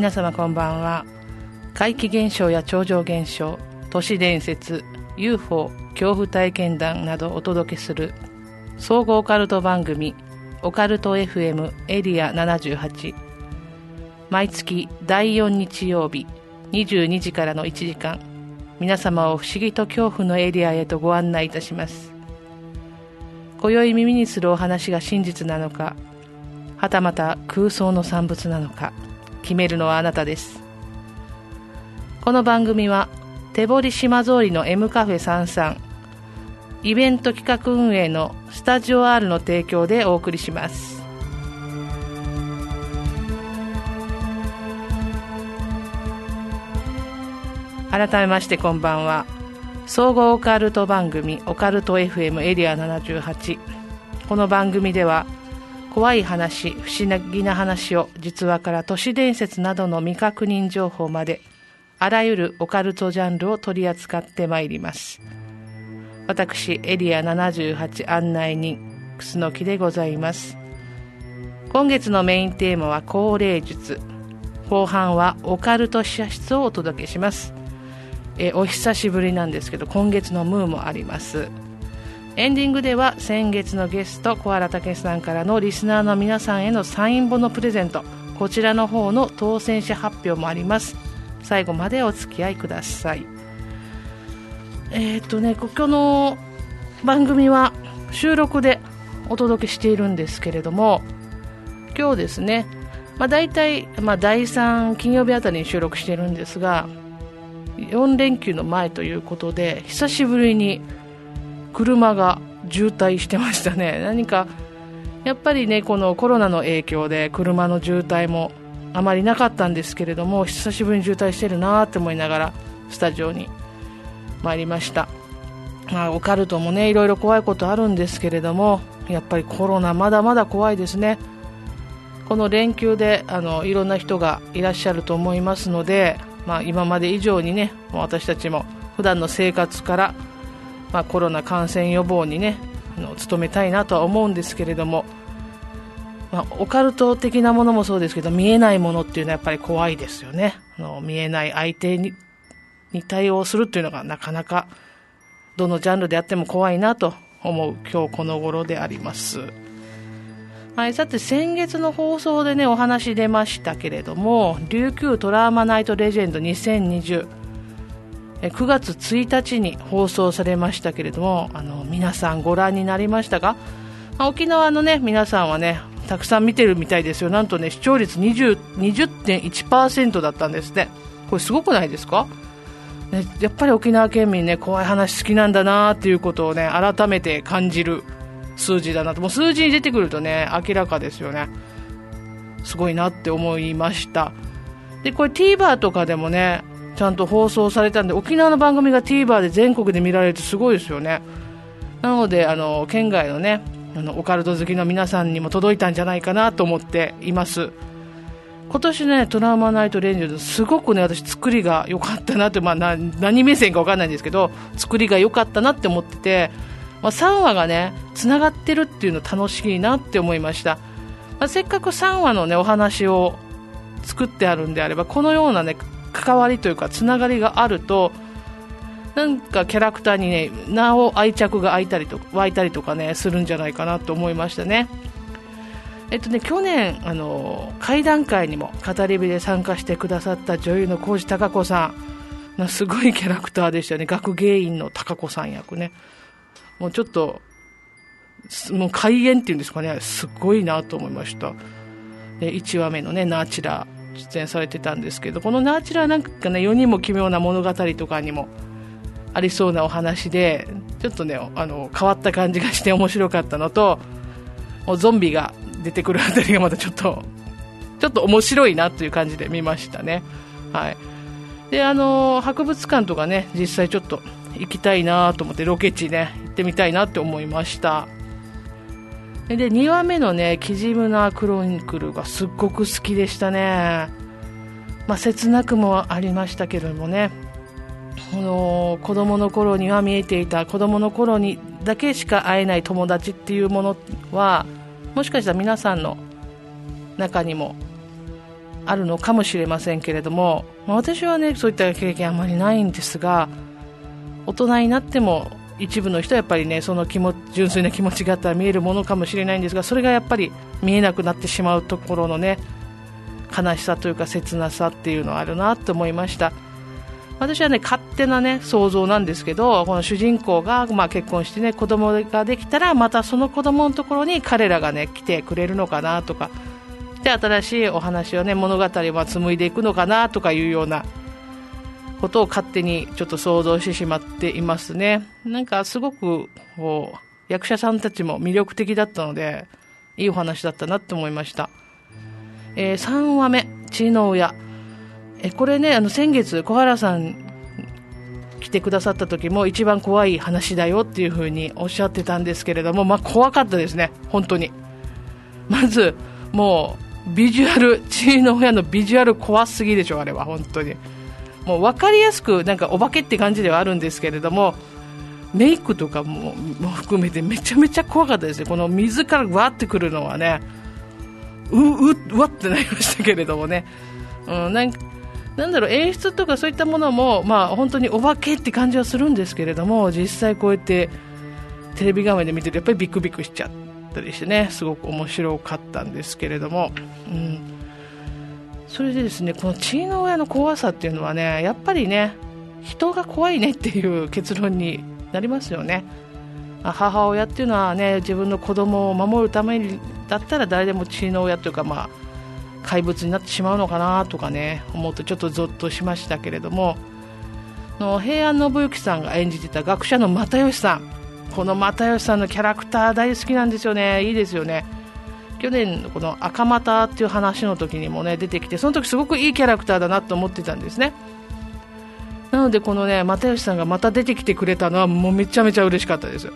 皆様こんばんは。怪奇現象や超常現象都市伝説 UFO 恐怖体験談などお届けする総合オカルト番組オカルト FM エリア78毎月第4日曜日22時からの1時間皆様を不思議と恐怖のエリアへとご案内いたします。今宵耳にするお話が真実なのかはたまた空想の産物なのか決めるのはあなたです。この番組は手堀島通りの M カフェ33イベント企画運営のスタジオ R の提供でお送りします。改めましてこんばんは。総合オカルト番組オカルト FM エリア78この番組では怖い話不思議な話を実話から都市伝説などの未確認情報まであらゆるオカルトジャンルを取り扱ってまいります。私エリア78案内人楠木でございます。今月のメインテーマは高齢術。後半はオカルト試写室をお届けします。えお久しぶりなんですけど今月のムーもあります。エンディングでは先月のゲスト小原武さんからのリスナーの皆さんへのサイン本のプレゼント。こちらの方の当選者発表もあります。最後までお付き合いください。えっ、とね今日の番組は収録でお届けしているんですけれども今日ですね、まあ、大体、まあ、第3金曜日あたりに収録しているんですが4連休の前ということで久しぶりに車が渋滞してましたね。何かやっぱりねこのコロナの影響で車の渋滞もあまりなかったんですけれども久しぶりに渋滞してるなって思いながらスタジオに参りました、まあ、オカルトもねいろいろ怖いことあるんですけれどもやっぱりコロナまだまだ怖いですね。この連休であのいろんな人がいらっしゃると思いますので、まあ、今まで以上にね私たちも普段の生活からまあ、コロナ感染予防にねあの努めたいなとは思うんですけれども、まあ、オカルト的なものもそうですけど見えないものっていうのはやっぱり怖いですよねあの見えない相手にに対応するっていうのがなかなかどのジャンルであっても怖いなと思う今日この頃であります。はい、さて先月の放送でねお話出ましたけれども琉球トラウマナイトレジェンド2020 9月1日に放送されましたけれどもあの皆さんご覧になりましたか、まあ、沖縄のね皆さんはねたくさん見てるみたいですよ。なんとね視聴率20.1%だったんですねこれすごくないですか？ね、やっぱり沖縄県民ね怖い話好きなんだなっていうことをね改めて感じる数字だなと。もう数字に出てくるとね明らかですよね。すごいなって思いました。でこれ TVer とかでもねちゃんと放送されたんで沖縄の番組が TVer で全国で見られるとすごいですよね。なのであの県外のねあのオカルト好きの皆さんにも届いたんじゃないかなと思っています。今年ねトラウマナイトレンジャーズすごくね私作りが良かったなって、まあ、何目線か分かんないんですけど作りが良かったなって思ってて、まあ、3話がねつながってるっていうの楽しいなって思いました、まあ、せっかく3話のねお話を作ってあるんであればこのようなね関わりというかつながりがあるとなんかキャラクターにねなお愛着が湧いたりと湧いたりとかねするんじゃないかなと思いましたね。えっとね、去年あの会談会にも語り部で参加してくださった女優の浩司孝子さん。すごいキャラクターでしたね。学芸員の孝子さん役ね。もうちょっともう開演っていうんですかね。すごいなと思いました。で1話目のねナーチラ。ー出演されてたんですけどこのナーチュラーなんかね世にも奇妙な物語とかにもありそうなお話でちょっとねあの変わった感じがして面白かったのとゾンビが出てくるあたりがまたちょっとちょっと面白いなという感じで見ましたね。はいであの博物館とかね実際ちょっと行きたいなと思ってロケ地ね行ってみたいなって思いましたで2話目のね「キジムナクロニクル」がすっごく好きでしたね、まあ、切なくもありましたけどもね。あの子供の頃には見えていた子供の頃にだけしか会えない友達っていうものはもしかしたら皆さんの中にもあるのかもしれませんけれども、まあ、私はねそういった経験あまりないんですが大人になっても一部の人はやっぱりねその気持純粋な気持ちがあったら見えるものかもしれないんですがそれがやっぱり見えなくなってしまうところのね悲しさというか切なさっていうのはあるなと思いました。私はね勝手なね想像なんですけどこの主人公が、まあ、結婚してね子供ができたらまたその子供のところに彼らがね来てくれるのかなとかで新しいお話をね物語は紡いでいくのかなとかいうようなことを勝手にちょっと想像してしまっていますね。なんかすごくこう役者さんたちも魅力的だったのでいいお話だったなって思いました、えー、3話目「血の親」えこれねあの先月小原さん来てくださった時も一番怖い話だよっていう風におっしゃってたんですけれどもまあ怖かったですね本当に。まずもうビジュアル、血の親のビジュアル怖すぎでしょ、あれは、本当に。もう分かりやすく、なんかお化けって感じではあるんですけれども、メイクとかも含めてめちゃめちゃ怖かったですね。この水からわってくるのはね、う、う、うわってなりましたけれどもね。うん、なんなんだろう、演出とかそういったものも、まあ本当にお化けって感じはするんですけれども、実際こうやってテレビ画面で見てるとやっぱりビクビクしちゃ。ったりしてねすごく面白かったんですけれども、うん、それでですねこの血の親の怖さっていうのはねやっぱりね人が怖いねっていう結論になりますよね。母親っていうのはね自分の子供を守るためにだったら誰でも血の親というかまあ怪物になってしまうのかなとかね思うとちょっとぞっとしましたけれどもの平安信之さんが演じてた学者の又吉さん。この又吉さんのキャラクター大好きなんですよね。いいですよね。去年のこの赤股っていう話の時にもね出てきてその時すごくいいキャラクターだなと思ってたんですね。なのでこのね又吉さんがまた出てきてくれたのはもうめちゃめちゃ嬉しかったです。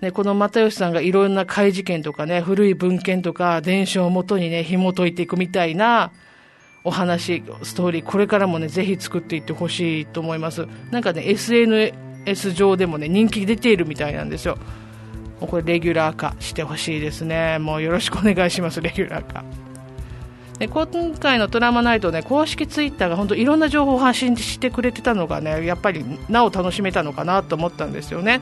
ね、この又吉さんがいろんな怪事件とかね古い文献とか伝承をもとにね紐解いていくみたいなお話ストーリーこれからもねぜひ作っていってほしいと思います。なんかね SNS S 上でもね人気出ているみたいなんですよ。もうこれレギュラー化してほしいですね。もうよろしくお願いしますレギュラー化。で今回のトラマナイトね公式ツイッターが本当いろんな情報を発信してくれてたのがねやっぱりなお楽しめたのかなと思ったんですよね。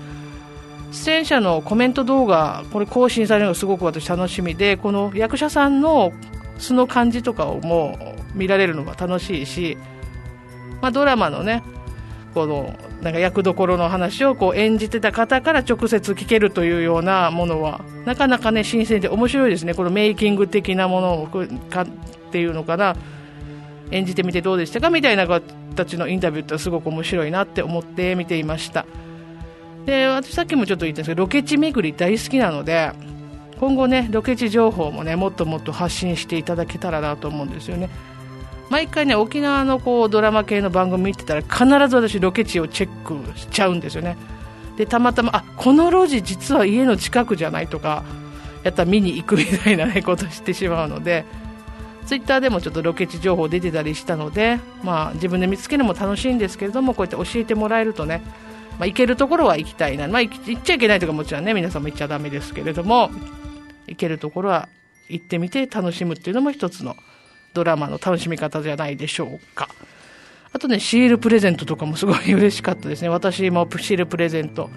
出演者のコメント動画これ更新されるのがすごく私楽しみでこの役者さんの素の感じとかをもう見られるのが楽しいし、まあ、ドラマのねこのなんか役どころの話をこう演じてた方から直接聞けるというようなものはなかなかね新鮮で面白いですね。このメイキング的なものをかっていうのかな。演じてみてどうでしたかみたいな形のインタビューってすごく面白いなって思って見ていました。で私さっきもちょっと言ったんですけどロケ地巡り大好きなので今後ねロケ地情報もねもっともっと発信していただけたらなと思うんですよね。毎回ね沖縄のこうドラマ系の番組見てたら必ず私ロケ地をチェックしちゃうんですよね。でたまたまあこの路地実は家の近くじゃないとかやったら見に行くみたいな、ね、ことしてしまうのでツイッターでもちょっとロケ地情報出てたりしたので、まあ、自分で見つけるのも楽しいんですけれどもこうやって教えてもらえるとね、まあ、行けるところは行きたいな、まあ、行っちゃいけないとかもちろんね皆さんも行っちゃだめですけれども行けるところは行ってみて楽しむっていうのも一つのドラマの楽しみ方じゃないでしょうか。あとね、シールプレゼントとかもすごい嬉しかったですね。私もシールプレゼント、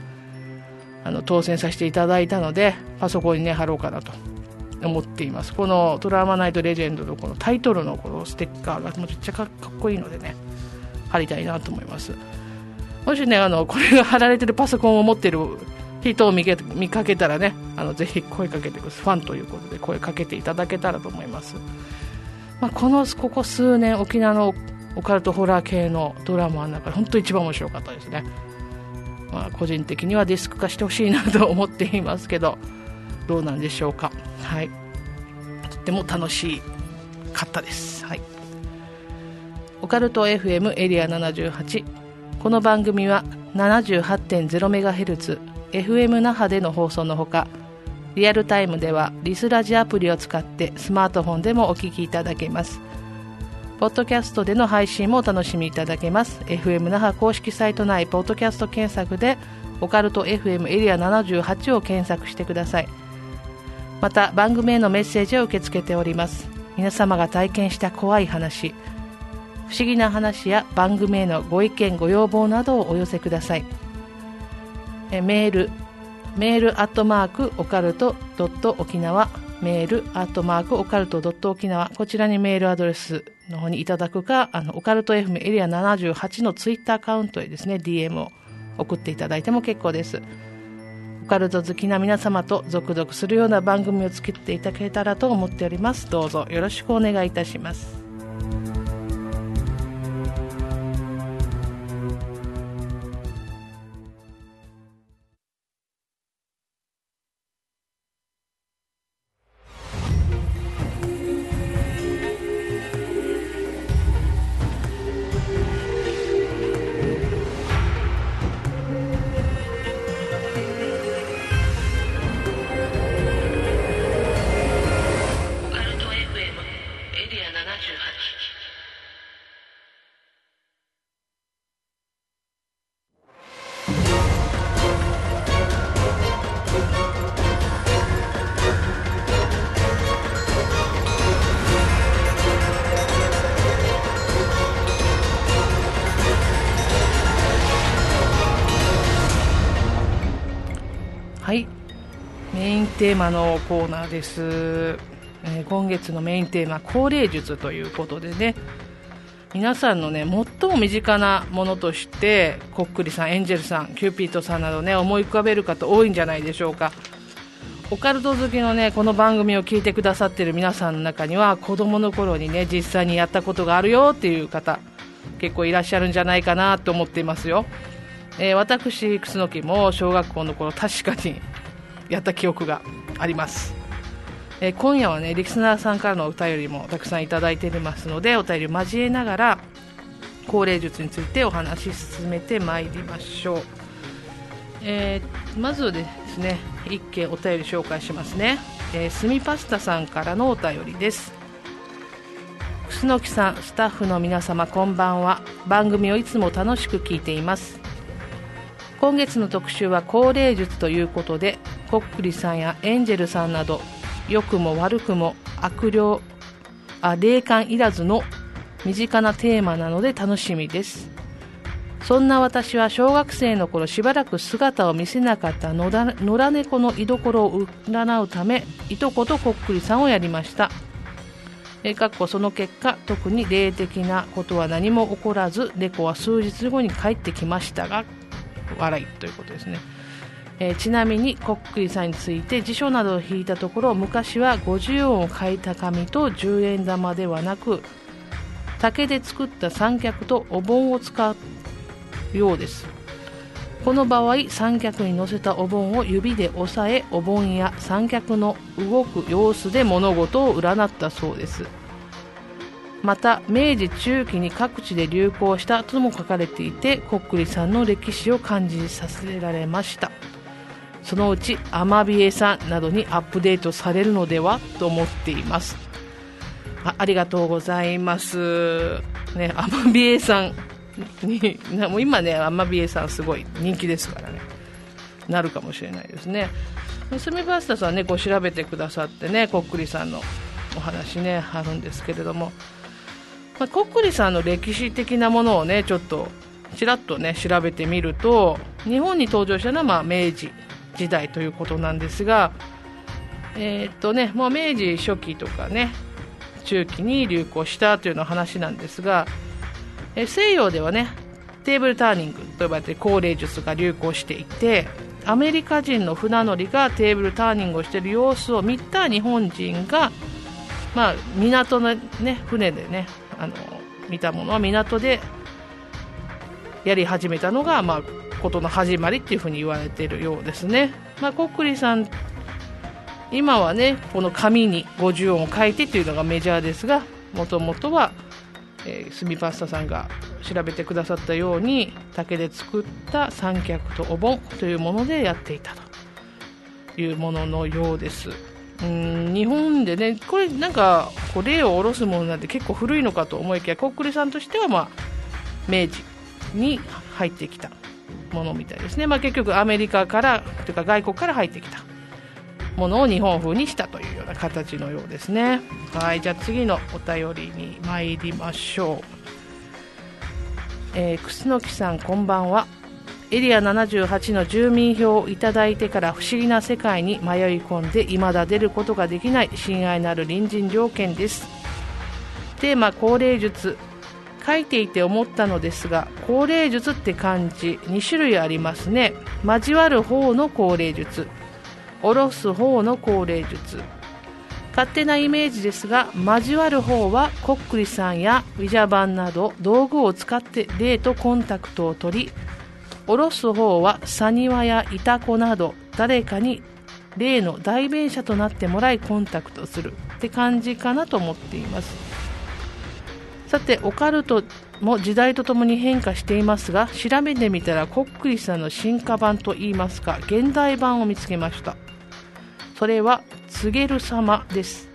あの、当選させていただいたので、パソコンにね、貼ろうかなと思っています。このトラウマナイトレジェンドのこのタイトルのこのステッカーがめっちゃかっこいいのでね、貼りたいなと思います。もしね、あの、これが貼られてるパソコンを持ってる人を見見かけたらね、あの、ぜひ声かけてください。ファンということで声かけていただけたらと思います。まあ、このここ数年沖縄のオカルトホラー系のドラマの中で本当一番面白かったですね、まあ、個人的にはディスク化してほしいなと思っていますけどどうなんでしょうか。はい。とっても楽しかったです。はい。オカルト FM エリア78この番組は 78.0MHz FM 那覇での放送のほかリアルタイムではリスラジアプリを使ってスマートフォンでもお聞きいただけます。ポッドキャストでの配信もお楽しみいただけます。FM 那覇公式サイト内ポッドキャスト検索でオカルト FM エリア78を検索してください。また番組へのメッセージを受け付けております。皆様が体験した怖い話不思議な話や番組へのご意見ご要望などをお寄せくださいメールメールアットマークオカルトドット沖縄メールアットマークオカルトドット沖縄こちらにメールアドレスの方にいただくかあのオカルト FM エリア78のツイッターアカウントへですね DM を送っていただいても結構です。オカルト好きな皆様と続々するような番組を作っていただけたらと思っております。どうぞよろしくお願いいたします。テーマのコーナーです、えー今月のメインテーマ交霊術ということでね。皆さんのね最も身近なものとしてこっくりさんエンジェルさんキューピッドさんなどね思い浮かべる方多いんじゃないでしょうか。オカルト好きのねこの番組を聞いてくださってる皆さんの中には子供の頃にね実際にやったことがあるよっていう方結構いらっしゃるんじゃないかなと思っていますよ、えー私楠木も小学校の頃確かにやった記憶があります、えー今夜はねリスナーさんからのお便りもたくさんいただいていますのでお便り交えながら高齢術についてお話し進めてまいりましょう、えーまずですね一件お便り紹介しますね、えー、スミパスタさんからのお便りです。楠木さんスタッフの皆様こんばんは。番組をいつも楽しく聞いています。今月の特集は高齢術ということでコックリさんやエンジェルさんなど良くも悪くも悪霊あ霊感いらずの身近なテーマなので楽しみです。そんな私は小学生の頃しばらく姿を見せなかった野良猫の居所を占うためいとことこっくりさんをやりました。えかっこその結果特に霊的なことは何も起こらず猫は数日後に帰ってきましたが笑いということですね、えーちなみにこっくりさんについて辞書などを引いたところ昔は50音を書いた紙と10円玉ではなく竹で作った三脚とお盆を使うようです。この場合三脚に乗せたお盆を指で押さえお盆や三脚の動く様子で物事を占ったそうです。また明治中期に各地で流行したとも書かれていてこっくりさんの歴史を感じさせられました。そのうちアマビエさんなどにアップデートされるのではと思っています。あありがとうございます。ねアマビエさんにもう今ねアマビエさんすごい人気ですからね。なるかもしれないですね。スミパスタさんねこう調べてくださってねこっくりさんのお話ねあるんですけれども、まあ、こっくりさんの歴史的なものをねちょっとちらっとね調べてみると日本に登場したのはまあ明治。時代ということなんですがえーっとねもう明治初期とかね中期に流行したというような話なんですがえ西洋ではねテーブルターニングと呼ばれて高齢術が流行していてアメリカ人の船乗りがテーブルターニングをしている様子を見た日本人が、まあ、港の、ね、船でねあの見たものは港でやり始めたのが、まあ、ことの始まりっていうふうに言われているようですね。まあ、コックリさん今はねこの紙に50音を書いてっていうのがメジャーですがもともとは、えースミパスタさんが調べてくださったように竹で作った三脚とお盆というものでやっていたというもののようですうん日本でねこれなんかこう例を下ろすものなんて結構古いのかと思いきやコックリさんとしてはまあ明治に入ってきたものみたいですね、まあ、結局アメリカからというか外国から入ってきたものを日本風にしたというような形のようですね。はいじゃあ次のお便りに参りましょう、えー、楠木さんこんばんは。エリア78の住民票をいただいてから不思議な世界に迷い込んで未だ出ることができない親愛なる隣人条件です。テーマ高齢術書いていて思ったのですが高齢術って漢字2種類ありますね。交わる方の高齢術下ろす方の高齢術。勝手なイメージですが交わる方はこっくりさんやウィジャバンなど道具を使って霊とコンタクトを取り下ろす方はサニワやイタコなど誰かに霊の代弁者となってもらいコンタクトするって感じかなと思っています。さてオカルトも時代とともに変化していますが調べてみたらこっくりさんの進化版といいますか現代版を見つけました。それは告げる様です。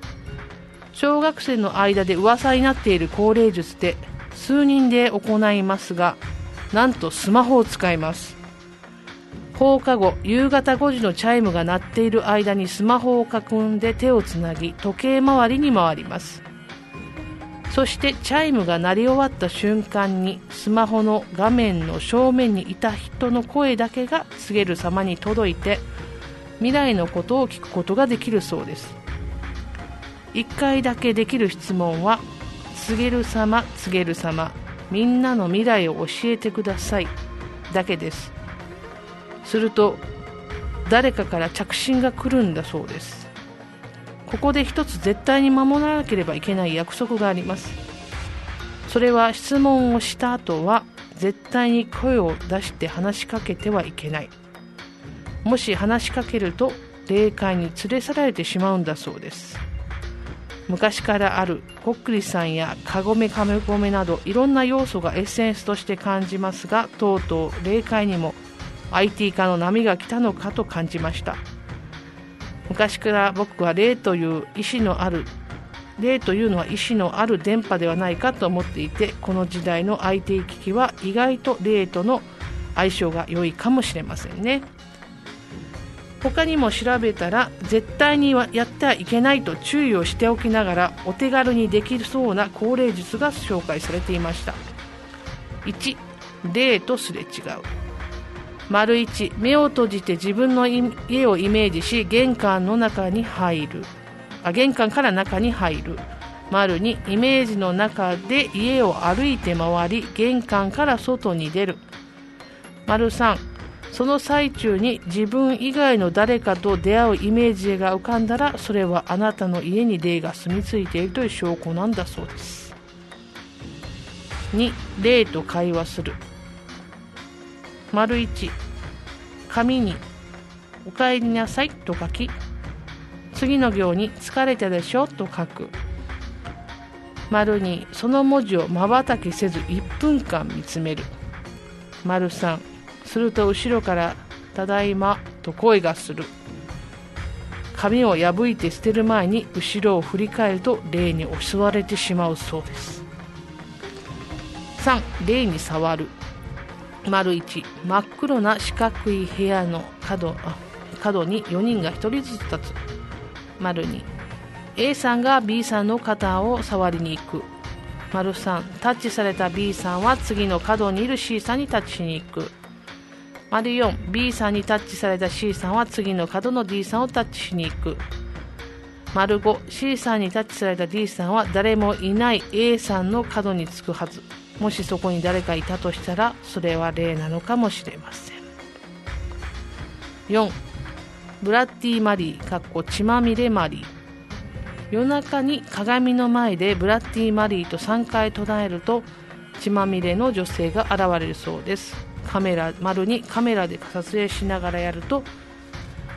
小学生の間で噂になっている高齢術で数人で行いますがなんとスマホを使います。放課後夕方5時のチャイムが鳴っている間にスマホを囲んで手をつなぎ時計回りに回ります。そしてチャイムが鳴り終わった瞬間にスマホの画面の正面にいた人の声だけが告げる様に届いて未来のことを聞くことができるそうです。1回だけできる質問は告げる様告げる様。みんなの未来を教えてください。だけです。すると誰かから着信が来るんだそうです。ここで一つ絶対に守らなければいけない約束があります。それは質問をした後は絶対に声を出して話しかけてはいけない。もし話しかけると霊界に連れ去られてしまうんだそうです。昔からあるこっくりさんやかごめかめごめなどいろんな要素がエッセンスとして感じますがとうとう霊界にも IT 化の波が来たのかと感じました。昔から僕は霊という意志のある霊というのは意志のある電波ではないかと思っていてこの時代の IT 機器は意外と霊との相性が良いかもしれませんね。他にも調べたら絶対にやってはいけないと注意をしておきながらお手軽にできそうな高齢術が紹介されていました1霊とすれ違う丸1目を閉じて自分の家をイメージし玄関の中に入る。あ玄関から中に入る。丸2イメージの中で家を歩いて回り玄関から外に出る。丸3その最中に自分以外の誰かと出会うイメージが浮かんだらそれはあなたの家に霊が住み着いているという証拠なんだそうです。2霊と会話する。丸1紙に「おかえりなさい」と書き次の行に「疲れたでしょ」と書く。丸2その文字をまばたきせず1分間見つめる。丸3すると後ろから「ただいま」と声がする。紙を破いて捨てる前に後ろを振り返ると霊に襲われてしまうそうです。3霊に触る。丸1真っ黒な四角い部屋の角。角に4人が1人ずつ立つ。丸2 A さんが B さんの肩を触りに行く。丸3タッチされた B さんは次の角にいる C さんにタッチしに行く。丸 4B さんにタッチされた C さんは次の角の D さんをタッチしに行く。丸 5C さんにタッチされた D さんは誰もいない A さんの角につくはず。もしそこに誰かいたとしたらそれは例なのかもしれません。4ブラッディ・マリーかっこ血まみれマリー夜中に鏡の前でブラッディ・マリーと3回唱えると血まみれの女性が現れるそうです。カメラ丸にカメラで撮影しながらやると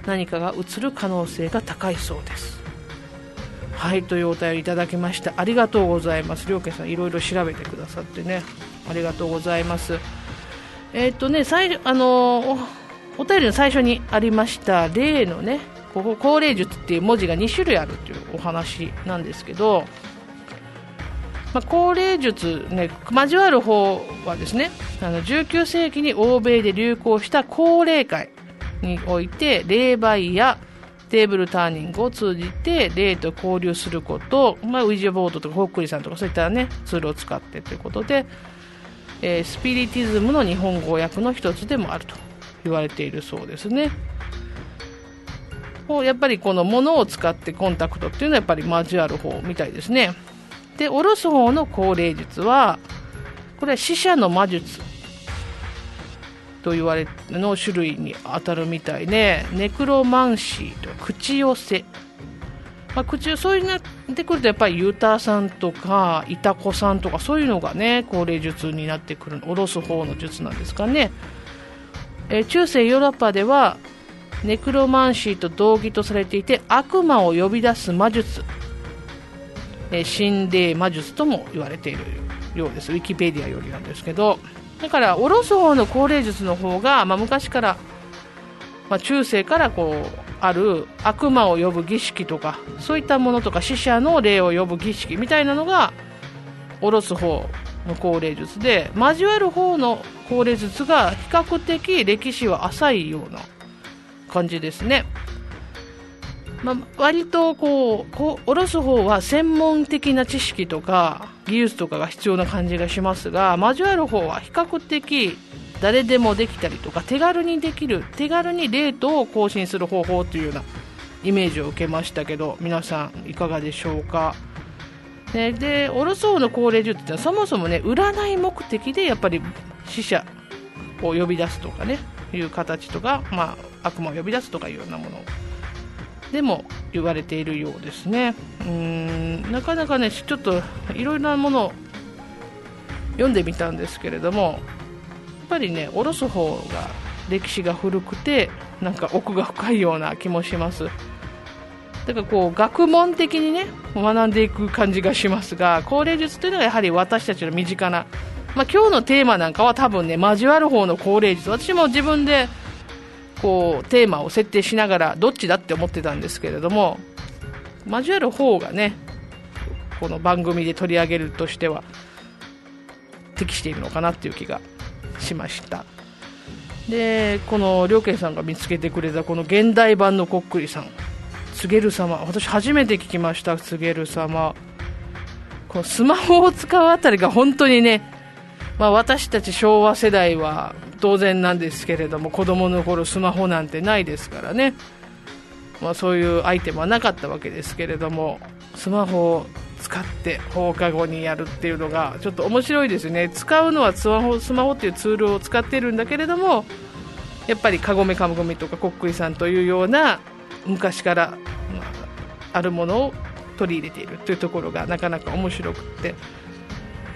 何かが映る可能性が高いそうです。はいというお便りいただきましたありがとうございます。りょうけさんいろいろ調べてくださってね。ありがとうございます。えー、っとね最あのお便りの最初にありました例のねここ高齢術っていう文字が2種類あるというお話なんですけどまあ、高齢術、ね、交わる方はですねあの19世紀に欧米で流行した高齢会において霊媒やテーブルターニングを通じて霊と交流すること、まあ、ウィジャボードとかホックリさんとかそういったねツールを使ってということで、えー、スピリティズムの日本語訳の一つでもあると言われているそうですね。やっぱりこの物を使ってコンタクトっていうのはやっぱり交わる方みたいですね。で、おろす方の高齢術は、これは死者の魔術と言われの種類に当たるみたいで、ネクロマンシーと口寄せ。まあ、口そういうなってくるとやっぱりユーターさんとかイタコさんとかそういうのがね高齢術になってくるおろす方の術なんですかね、えー、中世ヨーロッパではネクロマンシーと同義とされていて悪魔を呼び出す魔術、えー、心霊魔術とも言われているようです。ウィキペディアよりなんですけど。だからおろす方の高齢術の方が、まあ、昔から、まあ、中世からこうある悪魔を呼ぶ儀式とかそういったものとか死者の霊を呼ぶ儀式みたいなのがおろす方の高齢術で交わる方の高齢術が比較的歴史は浅いような感じですね。まあ、割とこうこう下ろす方は専門的な知識とか技術とかが必要な感じがしますが交わる方は比較的誰でもできたりとか手軽にできる手軽にレートを更新する方法というようなイメージを受けましたけど皆さんいかがでしょうか？ね、でおろす方の高齢術ってのはそもそもね占い目的でやっぱり死者を呼び出すとかねいう形とか、まあ、悪魔を呼び出すとかいうようなものでも言われているようですね。うんなかなかねちょっといろいろなものを読んでみたんですけれどもやっぱりね下ろす方が歴史が古くてなんか奥が深いような気もします。だからこう学問的にね学んでいく感じがしますが高齢術というのはやはり私たちの身近なまあ、今日のテーマなんかは多分ね交わる方の高齢術。私も自分でこうテーマを設定しながらどっちだって思ってたんですけれども交わる方がねこの番組で取り上げるとしては適しているのかなっていう気がしました。でこの良慶さんが見つけてくれたこの現代版のこっくりさん告げる様私初めて聞きました告げる様。このスマホを使うあたりが本当にねまあ、私たち昭和世代は当然なんですけれども子供の頃スマホなんてないですからね、まあ、そういうアイテムはなかったわけですけれどもスマホを使って放課後にやるっていうのがちょっと面白いですね。使うのはスマホスマホっていうツールを使ってるんだけれどもやっぱりかごめかごめとかこっくりさんというような昔から、あ、あるものを取り入れているというところがなかなか面白くって。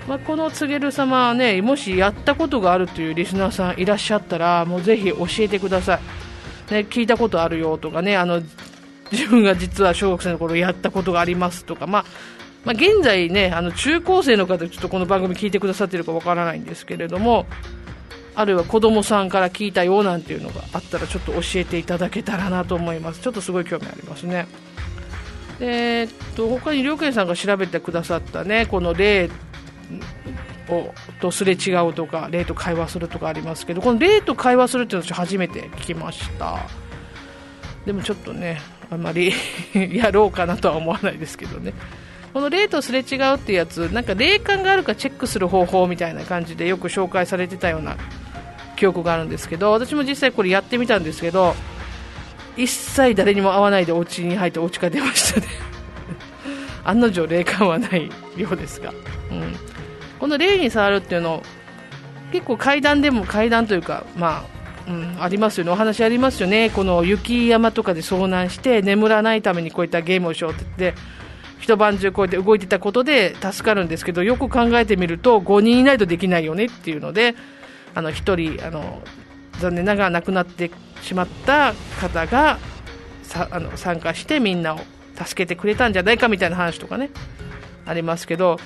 まあ、この告げる様はねもしやったことがあるというリスナーさんいらっしゃったらもうぜひ教えてください、ね、聞いたことあるよとかねあの自分が実は小学生の頃やったことがありますとか、まあ、まあ、現在ねあの中高生の方ちょっとこの番組聞いてくださってるかわからないんですけれどもあるいは子供さんから聞いたよなんていうのがあったらちょっと教えていただけたらなと思います。ちょっとすごい興味ありますね。えー、っと他に両家さんが調べてくださったねこの例をとすれ違うとか霊と会話するとかありますけどこの霊と会話するっていうのは初めて聞きました。でもちょっとねあんまり やろうかなとは思わないですけどね。この霊とすれ違うっていうやつなんか霊感があるかチェックする方法みたいな感じでよく紹介されてたような記憶があるんですけど私も実際これやってみたんですけど一切誰にも会わないでお家に入ってお家から出ましたね。案の定霊感はないようですが、うん、この霊に触るっていうの結構階段でも階段というかまあうん、ありますよね、お話ありますよね、この雪山とかで遭難して眠らないためにこういったゲームをしようって言って、一晩中こうやって動いてたことで助かるんですけど、よく考えてみると、5人いないとできないよねっていうので、あの1人あの、残念ながら亡くなってしまった方がさあの参加して、みんなを助けてくれたんじゃないかみたいな話とかね、ありますけど、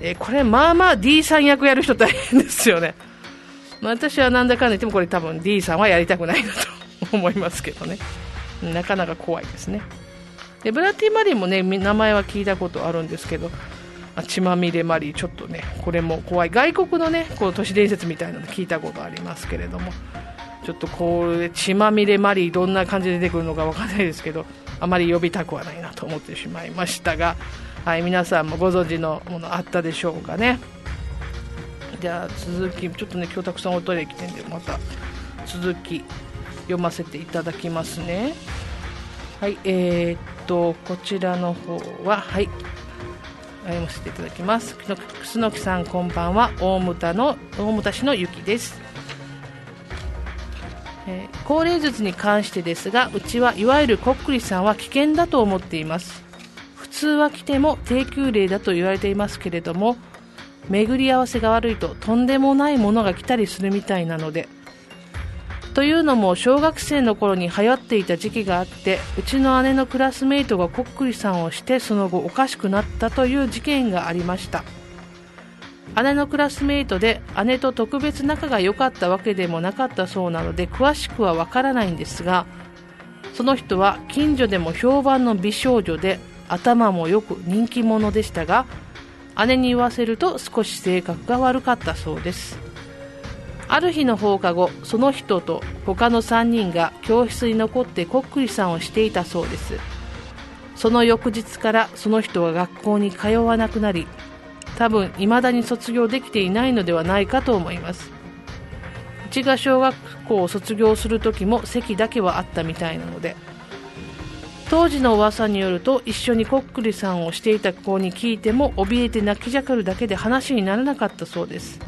えー、これまあまあ D さん役やる人大変ですよね。まあ、私はなんだかんだ言ってもこれ多分 D さんはやりたくないなと思いますけどね。なかなか怖いですね。で、ブラッディ・マリーもね、名前は聞いたことあるんですけど、血まみれマリー、ちょっとね、これも怖い。外国のね、こう都市伝説みたいなの聞いたことありますけれども、ちょっとこう、血まみれマリー、どんな感じで出てくるのかわかんないですけど、あまり呼びたくはないなと思ってしまいましたが、はい、皆さんもご存知のものあったでしょうかね。じゃあ続きちょっとね今日たくさんおトイレ来てんでまた続き読ませていただきますね。はいえー、っとこちらの方ははい。読ませていただきます。楠木さんこんばんは。大牟田の大牟田市のゆきです。えー、高齢術に関してですがうちはいわゆるこっくりさんは危険だと思っています。普通は来ても低級霊だと言われていますけれども巡り合わせが悪いととんでもないものが来たりするみたいなので。というのも小学生の頃に流行っていた時期があってうちの姉のクラスメイトがこっくりさんをしてその後おかしくなったという事件がありました。姉のクラスメイトで姉と特別仲が良かったわけでもなかったそうなので詳しくはわからないんですがその人は近所でも評判の美少女で頭もよく人気者でしたが姉に言わせると少し性格が悪かったそうです。ある日の放課後その人と他の3人が教室に残ってこっくりさんをしていたそうです。その翌日からその人は学校に通わなくなり多分未だに卒業できていないのではないかと思います。うちが小学校を卒業する時も席だけはあったみたいなので当時の噂によると一緒にこっくりさんをしていた子に聞いても怯えて泣きじゃくるだけで話にならなかったそうです。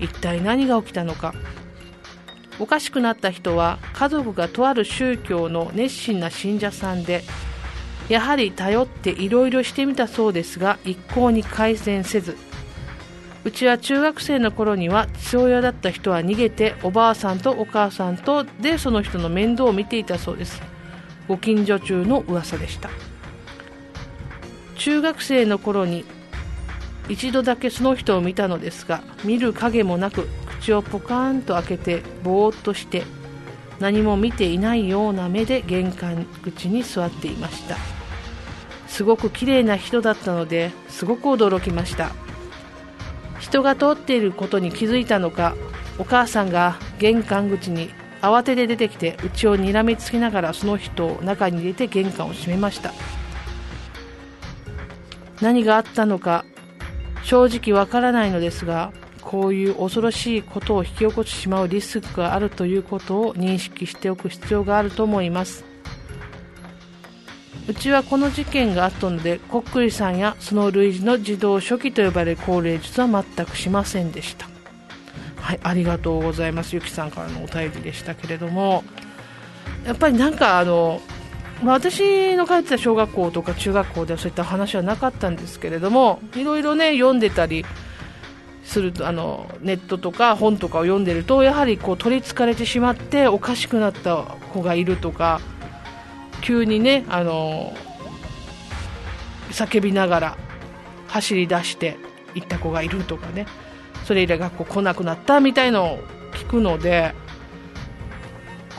一体何が起きたのか。おかしくなった人は家族がとある宗教の熱心な信者さんでやはり頼っていろいろしてみたそうですが一向に改善せず。うちは中学生の頃には父親だった人は逃げておばあさんとお母さんとでその人の面倒を見ていたそうです。ご近所中の噂でした。中学生の頃に一度だけその人を見たのですが見る影もなく口をポカーンと開けてぼーっとして何も見ていないような目で玄関口に座っていました。すごく綺麗な人だったのですごく驚きました。人が通っていることに気づいたのかお母さんが玄関口に慌てて出てきてうちをにらみつきながらその人を中に入れて玄関を閉めました。何があったのか正直わからないのですがこういう恐ろしいことを引き起こしてしまうリスクがあるということを認識しておく必要があると思います。うちはこの事件があったのでこっくりさんやその類似の自動書記と呼ばれる高齢術は全くしませんでした。はいありがとうございます。ゆきさんからのお便りでしたけれどもやっぱりなんかあのまあ、私の通ってた小学校とか中学校ではそういった話はなかったんですけれどもいろいろね読んでたりするとあのネットとか本とかを読んでるとやはりこう取りつかれてしまっておかしくなった子がいるとか急にねあの叫びながら走り出して行った子がいるとかね。それ以来学校来なくなったみたいのを聞くので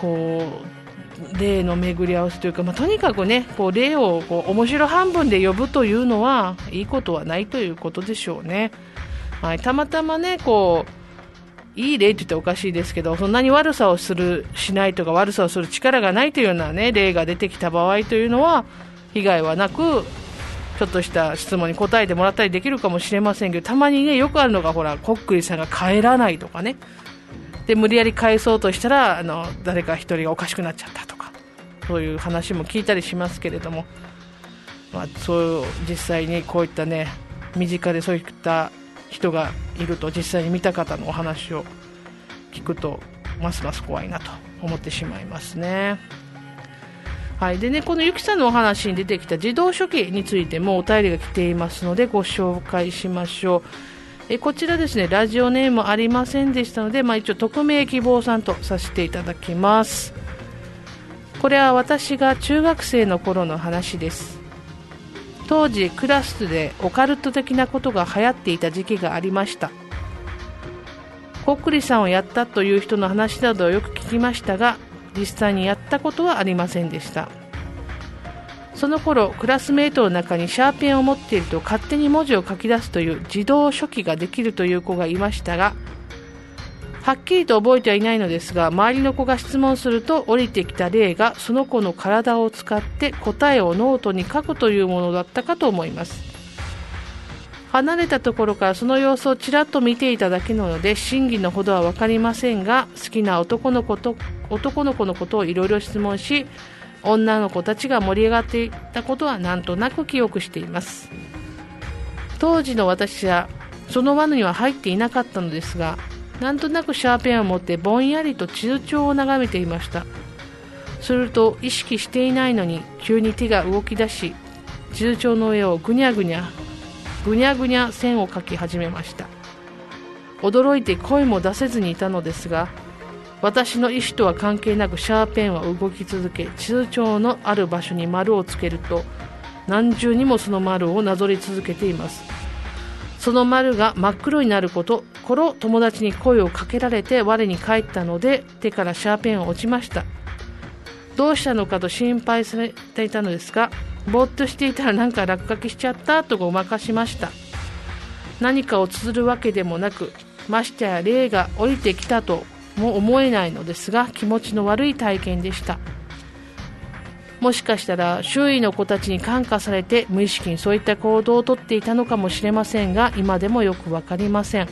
こう例の巡り合わせというか、まあ、とにかくねこう例をこう面白半分で呼ぶというのはいいことはないということでしょうね、はい、たまたまねこういい例って言っておかしいですけどそんなに悪さをするしないとか悪さをする力がないというような、ね、例が出てきた場合というのは被害はなくちょっとした質問に答えてもらったりできるかもしれませんけどたまにねよくあるのがほらこっくりさんが帰らないとかねで無理やり返そうとしたらあの誰か1人がおかしくなっちゃったとかそういう話も聞いたりしますけれども、まあ、そう実際にこういったね身近でそういった人がいると実際に見た方のお話を聞くとますます怖いなと思ってしまいますね。はい、でねこのゆきさんのお話に出てきた自動書記についてもお便りが来ていますのでご紹介しましょう。えこちらですねラジオネームありませんでしたので、まあ、一応匿名希望さんとさせていただきます。これは私が中学生の頃の話です。当時クラスでオカルト的なことが流行っていた時期がありました。こっくりさんをやったという人の話などをよく聞きましたが実際にやったことはありませんでした。その頃クラスメートの中にシャーペンを持っていると勝手に文字を書き出すという自動書記ができるという子がいましたがはっきりと覚えてはいないのですが周りの子が質問すると降りてきた例がその子の体を使って答えをノートに書くというものだったかと思います。離れたところからその様子をちらっと見ていただけなので真偽のほどは分かりませんが好きな男の子と男の子のことをいろいろ質問し女の子たちが盛り上がっていたことはなんとなく記憶しています。当時の私はその輪には入っていなかったのですがなんとなくシャーペンを持ってぼんやりと地図帳を眺めていました。すると意識していないのに急に手が動き出し地図帳の上をぐにゃぐにゃぐにゃぐにゃ線を描き始めました。驚いて声も出せずにいたのですが私の意思とは関係なくシャーペンは動き続け地図帳のある場所に丸をつけると何重にもその丸をなぞり続けています。その丸が真っ黒になること頃友達に声をかけられて我に返ったので手からシャーペンを落ちました。どうしたのかと心配されていたのですがぼーっとしていたらなんか落書きしちゃったとごまかしました。何かを綴るわけでもなくましてや霊が降りてきたとも思えないのですが気持ちの悪い体験でした。もしかしたら周囲の子たちに感化されて無意識にそういった行動をとっていたのかもしれませんが今でもよく分かりません。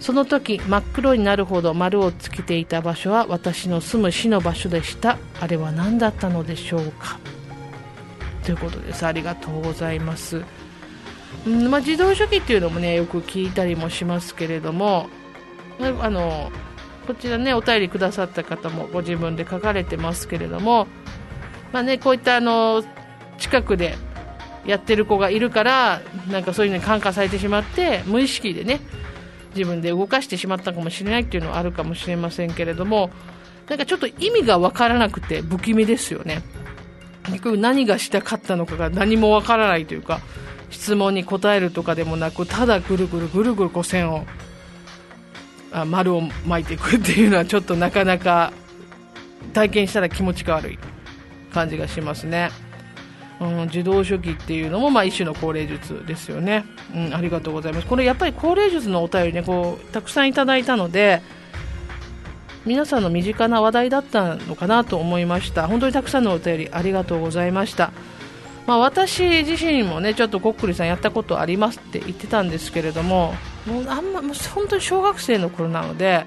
その時真っ黒になるほど丸をつけていた場所は私の住む市の場所でした。あれは何だったのでしょうか。ということです。ありがとうございます。うんまあ、自動書記っていうのもねよく聞いたりもしますけれどもあのこちらねお便りくださった方もご自分で書かれてますけれどもまあね、こういったあの近くでやってる子がいるからなんかそういうのに感化されてしまって無意識でね自分で動かしてしまったかもしれないっていうのはあるかもしれませんけれどもなんかちょっと意味が分からなくて不気味ですよね。結局何がしたかったのかが何も分からないというか質問に答えるとかでもなくただぐるぐるぐるぐるこう線をあ丸を巻いていくっていうのはちょっとなかなか体験したら気持ちが悪い感じがしますね。うん、自動書記っていうのも、まあ、一種の高齢術ですよね、うん、ありがとうございますこれやっぱり高齢術のお便りねこうたくさんいただいたので皆さんの身近な話題だったのかなと思いました。本当にたくさんのお便りありがとうございました。まあ、私自身もねちょっとこっくりさんやったことありますって言ってたんですけれどももうあんま本当に小学生の頃なので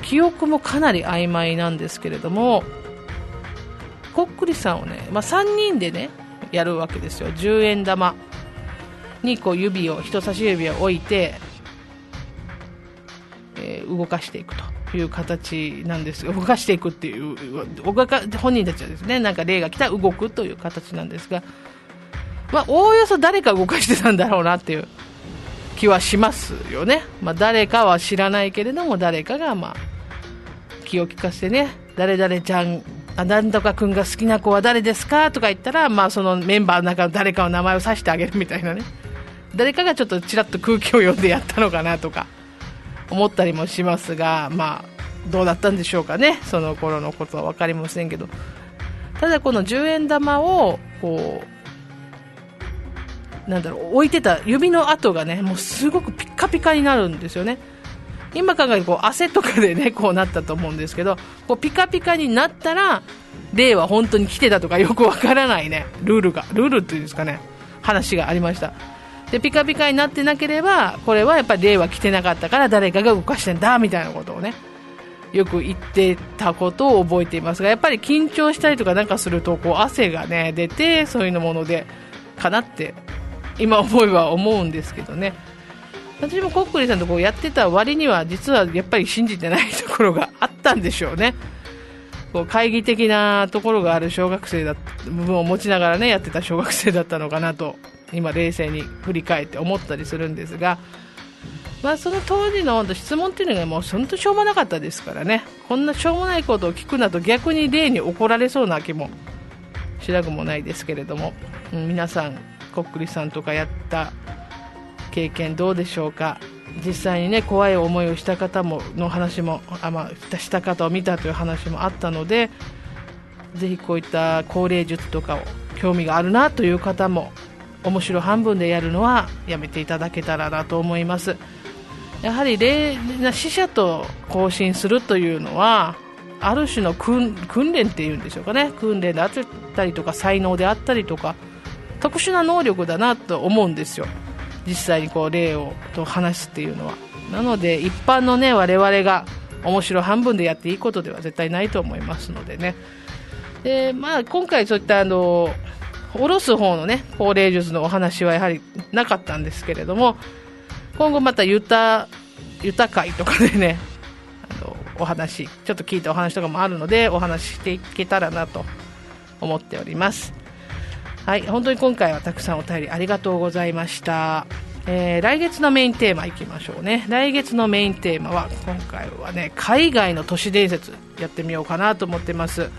記憶もかなり曖昧なんですけれどもこっくりさんをね、まあ、3人でねやるわけですよ。10円玉にこう指を人差し指を置いて、えー、動かしていくと。いう形なんです動かしていくっていう動か本人たちはですねなんか霊が来たら動くという形なんですが、まあ、おおよそ誰か動かしてたんだろうなっていう気はしますよね、まあ、誰かは知らないけれども誰かがまあ気を利かせてね誰々ちゃんあなんとか君が好きな子は誰ですか？とか言ったら、まあ、そのメンバーの中の誰かの名前を指してあげるみたいなね。誰かがちょっとちらっと空気を読んでやったのかなとか。思ったりもしますが、まあ、どうだったんでしょうかね。その頃のことは分かりませんけど。ただこの10円玉をこうなんだろう置いてた指の跡がねもうすごくピッカピカになるんですよね。今考えてこう汗とかでねこうなったと思うんですけどこうピカピカになったら例は本当に来てたとかよくわからないね。ルールがルールっていうんですかね。話がありました。でピカピカになってなければこれはやっぱり例は来てなかったから誰かが動かしてんだみたいなことをねよく言ってたことを覚えていますがやっぱり緊張したりとかなんかするとこう汗がね出てそういうのものでかなって今思えば思うんですけどね私もコックリさんとこうやってた割には実はやっぱり信じてないところがあったんでしょうね。こう懐疑的なところがある小学生だ部分を持ちながらねやってた小学生だったのかなと今冷静に振り返って思ったりするんですが、まあ、その当時の質問っていうのがもう本当しょうもなかったですからね。こんなしょうもないことを聞くなと逆に例に怒られそうな気もしなくもないですけれども、うん、皆さんこっくりさんとかやった経験どうでしょうか？実際にね怖い思いをした方もの話もあ、まあ、した方を見たという話もあったのでぜひこういった高齢術とかを興味があるなという方も面白半分でやるのはやめていただけたらなと思います。やはり死者と交信するというのはある種の訓練っていうんでしょうかね。訓練であったりとか才能であったりとか特殊な能力だなと思うんですよ。実際にこう霊をと話すっていうのは。なので一般のね我々が面白半分でやっていいことでは絶対ないと思いますのでね。で、まあ、今回そういったあの下ろす方のね高齢術のお話はやはりなかったんですけれども今後またユタユタ会とかでねあのお話ちょっと聞いたお話とかもあるのでお話ししていけたらなと思っております。はい本当に今回はたくさんお便りありがとうございました。えー、来月のメインテーマいきましょうね。来月のメインテーマは今回はね海外の都市伝説やってみようかなと思ってます。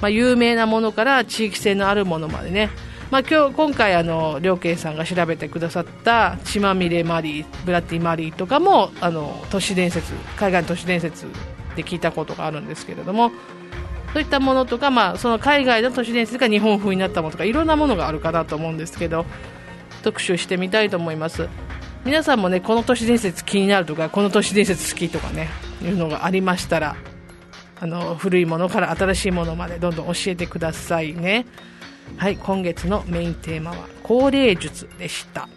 まあ、有名なものから地域性のあるものまでね、まあ、今日今回あの両慶さんが調べてくださった血まみれマリーブラッディ・マリーとかもあの都市伝説海外の都市伝説で聞いたことがあるんですけれどもそういったものとか、まあ、その海外の都市伝説が日本風になったものとかいろんなものがあるかなと思うんですけど特集してみたいと思います。皆さんもねこの都市伝説気になるとかこの都市伝説好きとかねいうのがありましたらあの古いものから新しいものまでどんどん教えてくださいね。はい今月のメインテーマは高齢術でした。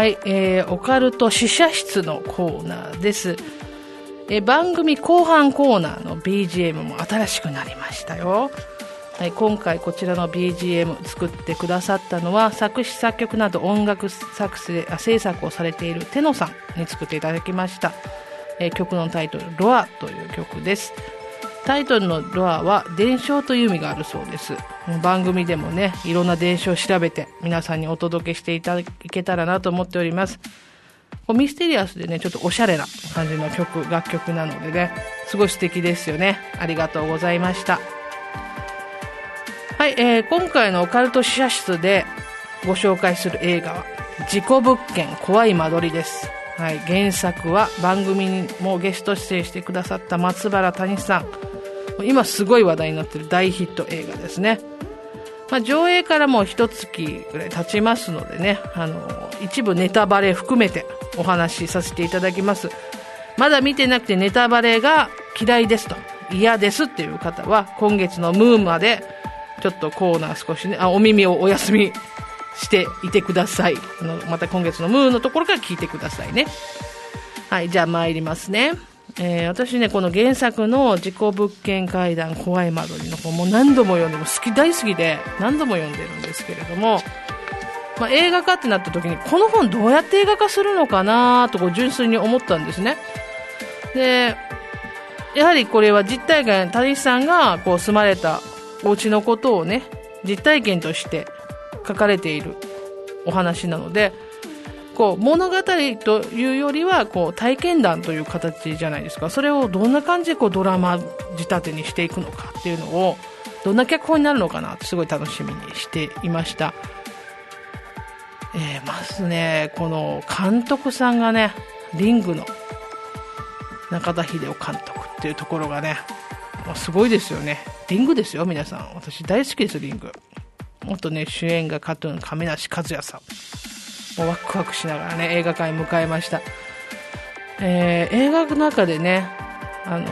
はい、えー、オカルト試写室のコーナーです。えー、番組後半コーナーの BGM も新しくなりましたよ。はい、今回こちらの BGM 作ってくださったのは作詞作曲など音楽作成あ制作をされているテノさんに作っていただきました、えー、曲のタイトル「ロア」という曲ですタイトルのロアは伝承という意味があるそうです。番組でもねいろんな伝承を調べて皆さんにお届けしていただけたらなと思っております。ミステリアスでねちょっとおしゃれな感じの曲楽曲なのでねすごい素敵ですよね。ありがとうございました。はい、えー、今回のオカルト試写室でご紹介する映画は事故物件怖い間取りです。はい、原作は番組にもゲスト出演してくださった松原谷さん。今すごい話題になっている大ヒット映画ですね、まあ、上映からもう一月ぐらい経ちますのでねあの一部ネタバレ含めてお話しさせていただきます。まだ見てなくてネタバレが嫌いですと嫌ですっていう方は今月のムーまでちょっとコーナー少しねあお耳をお休みしていてください。あのまた今月のムーのところから聞いてくださいね。はいじゃあ参りますね。えー、私ね、この原作の事故物件階段怖い間取りの本も何度も読んでも好き大好きで何度も読んでるんですけれども、まあ、映画化ってなった時にこの本どうやって映画化するのかなとこう純粋に思ったんですね。で、やはりこれは実体験、谷さんがこう住まれたお家のことをね、実体験として書かれているお話なので、こう物語というよりはこう体験談という形じゃないですか。それをどんな感じでこうドラマ仕立てにしていくのかっていうのをどんな脚本になるのかなってすごい楽しみにしていました、えー、まずねこの監督さんがねリングの中田秀夫監督っていうところがねすごいですよね。リングですよ皆さん。私大好きですリング。元ね主演がカトゥーン亀梨和也さん。もうワクワクしながらね、映画館に迎えました。えー、映画の中でね、あの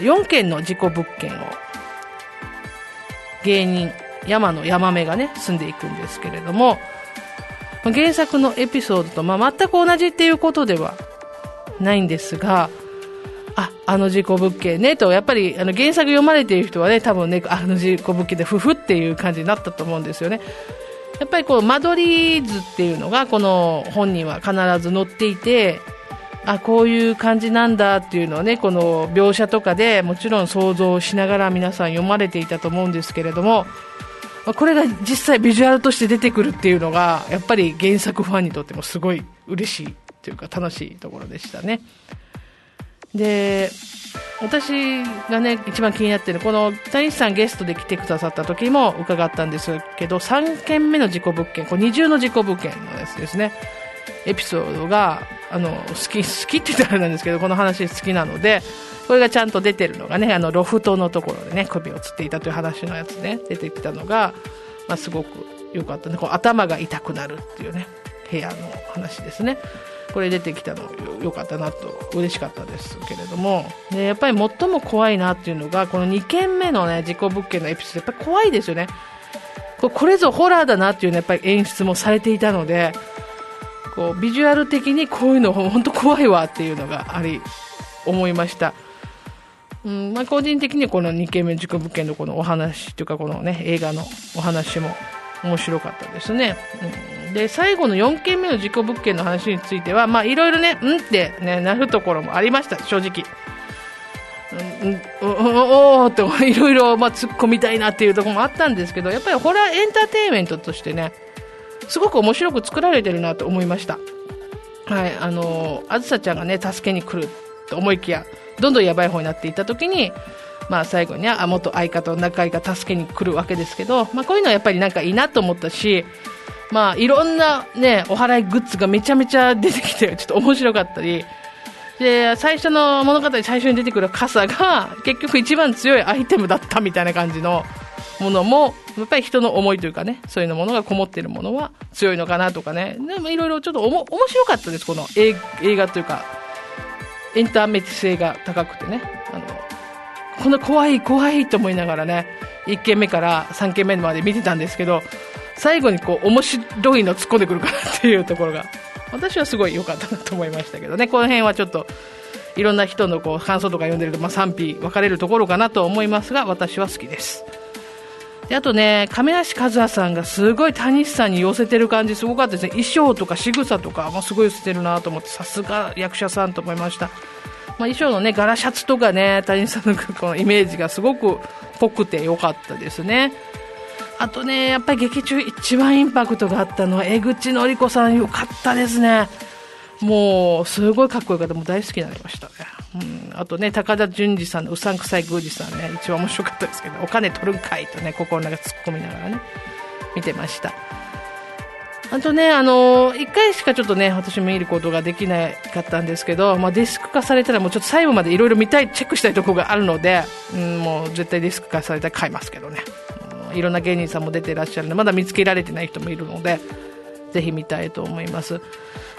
4件の事故物件を、芸人、山野山目がね、住んでいくんですけれども、原作のエピソードと、まあ、全く同じっていうことではないんですが、あ、あの事故物件ねと、やっぱりあの原作読まれている人はね、多分ね、あの事故物件でふふっていう感じになったと思うんですよね。やっぱりこう間取り図っていうのがこの本には必ず載っていて、あこういう感じなんだっていうのをねこの描写とかでもちろん想像しながら皆さん読まれていたと思うんですけれどもこれが実際ビジュアルとして出てくるっていうのがやっぱり原作ファンにとってもすごい嬉しいというか楽しいところでしたね。で私がね一番気になってるこの谷西さんゲストで来てくださった時も伺ったんですけど3件目の事故物件これ二重の事故物件のやつですね。エピソードがあの好き好きって言ったらあれなんですけどこの話好きなのでこれがちゃんと出てるのがねあのロフトのところでね首をつっていたという話のやつね出てきたのが、まあ、すごく良かったね。こう頭が痛くなるっていうね部屋の話ですね。これ出てきたの良かったなと嬉しかったですけれどもでやっぱり最も怖いなっていうのがこの2件目のね事故物件のエピソードやっぱ怖いですよねこれぞホラーだなっていうねやっぱり演出もされていたのでこうビジュアル的にこういうの本当怖いわっていうのがあり思いました。うんまあ、個人的にこの2件目事故物件のこのお話というかこのね映画のお話も面白かったですね。うん、で最後の4件目の事故物件の話についてはまあいろいろねうんってねなるところもありました正直。うん、おおって いろいろまあ突っ込みたいなっていうところもあったんですけどやっぱりホラーエンターテインメントとしてねすごく面白く作られてるなと思いました。はい、あの、あずさちゃんがね、助けに来ると思いきや、どんどんやばい方になっていった時に、まあ最後には、元相方、仲居が助けに来るわけですけど、まあこういうのはやっぱりなんかいいなと思ったし、まあいろんなね、お祓いグッズがめちゃめちゃ出てきて、ちょっと面白かったり、で、最初の物語最初に出てくる傘が、結局一番強いアイテムだったみたいな感じのものも、やっぱり人の思いというかね、そういうのものがこもっているものは強いのかなとかね、でもいろいろちょっとおも面白かったです、この映画というか、エンタメ性が高くてね、あの、この怖い怖いと思いながらね、1件目から3件目まで見てたんですけど、最後にこう、面白いの突っ込んでくるかなっていうところが、私はすごい良かったなと思いましたけどね、この辺はちょっと、いろんな人のこう感想とか読んでると、まあ、賛否分かれるところかなと思いますが、私は好きです。であとね、亀梨和也さんがすごい谷さんに寄せてる感じすごかったですね。衣装とか仕草とかもすごい寄せてるなと思って、さすが役者さんと思いました。まあ、衣装のね、柄シャツとかね、谷さんのこのイメージがすごく濃くて良かったですね。あとね、やっぱり劇中一番インパクトがあったのは江口のり子さん良かったですね。もう、すごいかっこよかった。もう大好きになりましたね。うん、あとね、高田純次さんのうさんくさい宮司さんね、一番面白かったですけど、お金取るんかいとね、心の中突っ込みながらね、見てました。あとね、あのー、一回しかちょっとね、私見ることができなかったんですけど、まあ、ディスク化されたらもうちょっと最後までいろいろ見たい、チェックしたいところがあるので、うん、もう絶対ディスク化されたら買いますけどね。いろんな芸人さんも出てらっしゃるので、まだ見つけられてない人もいるので、ぜひ見たいと思います。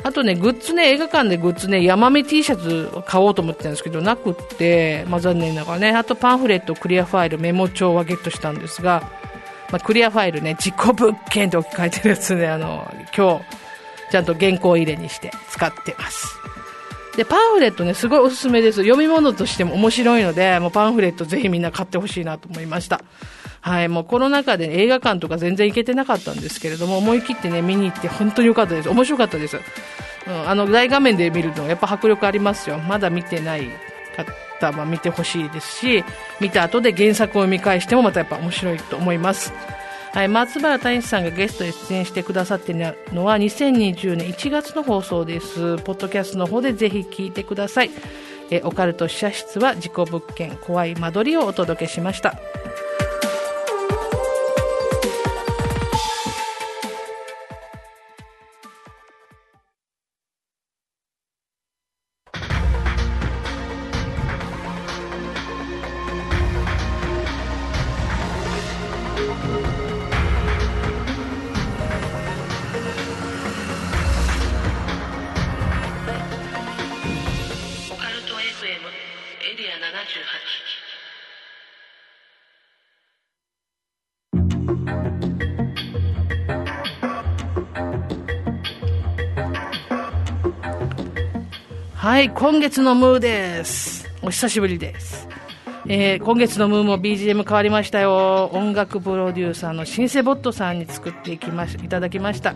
あとね、グッズね、映画館でグッズね、ヤマメ T シャツを買おうと思ってたんですけど、なくって、まあ、残念ながらね、あとパンフレット、クリアファイル、メモ帳はゲットしたんですが、まあ、クリアファイルね、自己物件って置き換えてるやつね、あの、今日、ちゃんと原稿入れにして使ってます。で、パンフレットね、すごいおすすめです。読み物としても面白いので、もうパンフレットぜひみんな買ってほしいなと思いました。はい、もうコロナ禍で、映画館とか全然行けてなかったんですけれども、思い切ってね、見に行って本当に良かったです。面白かったです。うん、あの、大画面で見るとやっぱ迫力ありますよ。まだ見てない方は見てほしいですし、見た後で原作を読み返してもまたやっぱ面白いと思います。はい、松原大志さんがゲストで出演してくださっているのは2020年1月の放送です。ポッドキャストの方でぜひ聞いてください。えオカルト試写室は事故物件怖い間取りをお届けしました。い今月のムーです。お久しぶりです。えー、今月のムーも BGM 変わりましたよ。音楽プロデューサーのシンセボットさんに作っていきましいただきました。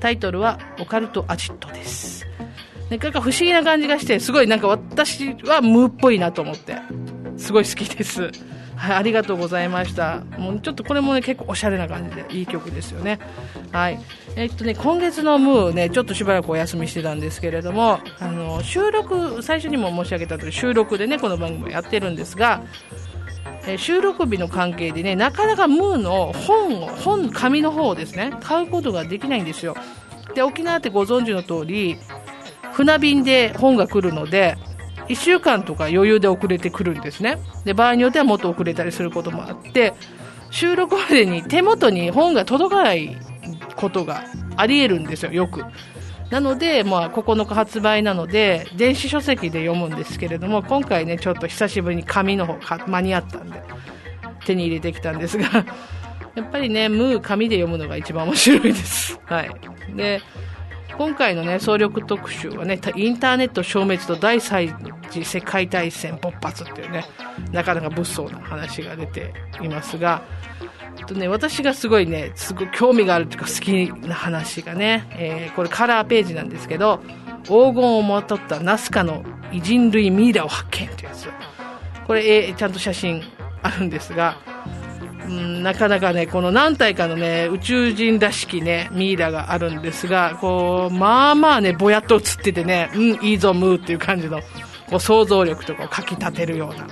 タイトルはオカルトアジットです。なんか不思議な感じがしてすごいなんか私はムーっぽいなと思ってすごい好きです。はい、ありがとうございました。もうちょっとこれもね、結構おしゃれな感じでいい曲ですよね。はい。えっとね、今月のムーね、ちょっとしばらくお休みしてたんですけれども、あの、収録、最初にも申し上げた通り、収録でね、この番組やってるんですが、え収録日の関係でね、なかなかムーの本を、本、紙の方をですね、買うことができないんですよ。で、沖縄ってご存知の通り、船便で本が来るので、1週間とか余裕で遅れてくるんですね。で、場合によってはもっと遅れたりすることもあって、収録までに手元に本が届かないことがあり得るんですよ、よく。なので、まあ、9日発売なので、電子書籍で読むんですけれども、今回ね、ちょっと久しぶりに紙の方間に合ったんで、手に入れてきたんですが、やっぱりね、ムー紙で読むのが一番面白いです。はい。で、今回のね、総力特集はね、インターネット消滅と第3次世界大戦勃発っていうね、なかなか物騒な話が出ていますが、とね、私がすごいね、すごい興味があるというか好きな話がね、えー、これカラーページなんですけど、黄金をまとったナスカの偉人類ミイラを発見っていうやつ。これ、えー、ちゃんと写真あるんですが、うん、なかなかね、この何体かのね、宇宙人らしきね、ミイラがあるんですが、こう、まあまあね、ぼやっと映っててね、うん、いいぞ、ムーっていう感じの、こう想像力とかをかき立てるような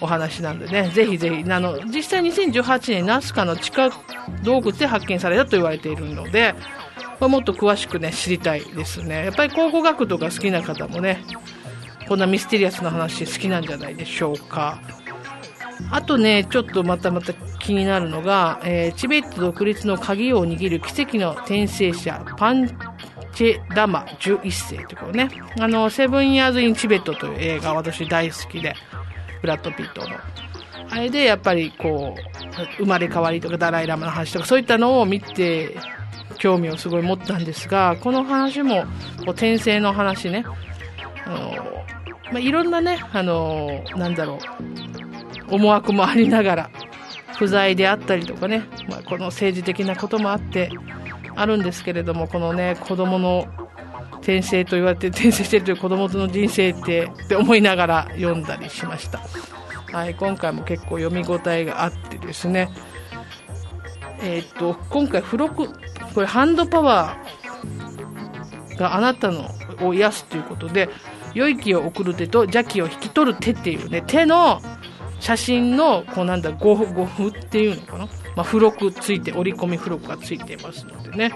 お話なんでね、ぜひぜひ、あの、実際2018年、ナスカの地下洞窟で発見されたと言われているので、これもっと詳しくね、知りたいですね。やっぱり考古学とか好きな方もね、こんなミステリアスな話好きなんじゃないでしょうか。あとね、ちょっとまたまた気になるのが、えー、チベット独立の鍵を握る奇跡の転生者、パンチェラマ11世ということね。あの、セブンヤーズ・イン・チベットという映画、私大好きで、ブラッド・ピットの。あれでやっぱりこう、生まれ変わりとかダライラマの話とかそういったのを見て、興味をすごい持ったんですが、この話も、こう転生の話ね、あの、まあ、いろんなね、あの、なんだろう、思惑もありながら、不在であったりとかね、まあ、この政治的なこともあってあるんですけれどもこのね子供の転生と言われて転生してるという子供の人生ってって思いながら読んだりしました、はい、今回も結構読み応えがあってですね。えー、っと今回付録これハンドパワーがあなたのを癒すということで良い気を送る手と邪気を引き取る手っていうね手の写真の、こうなんだ、ゴゴフっていうのかな？まあ、付録ついて、折り込み付録がついてますのでね。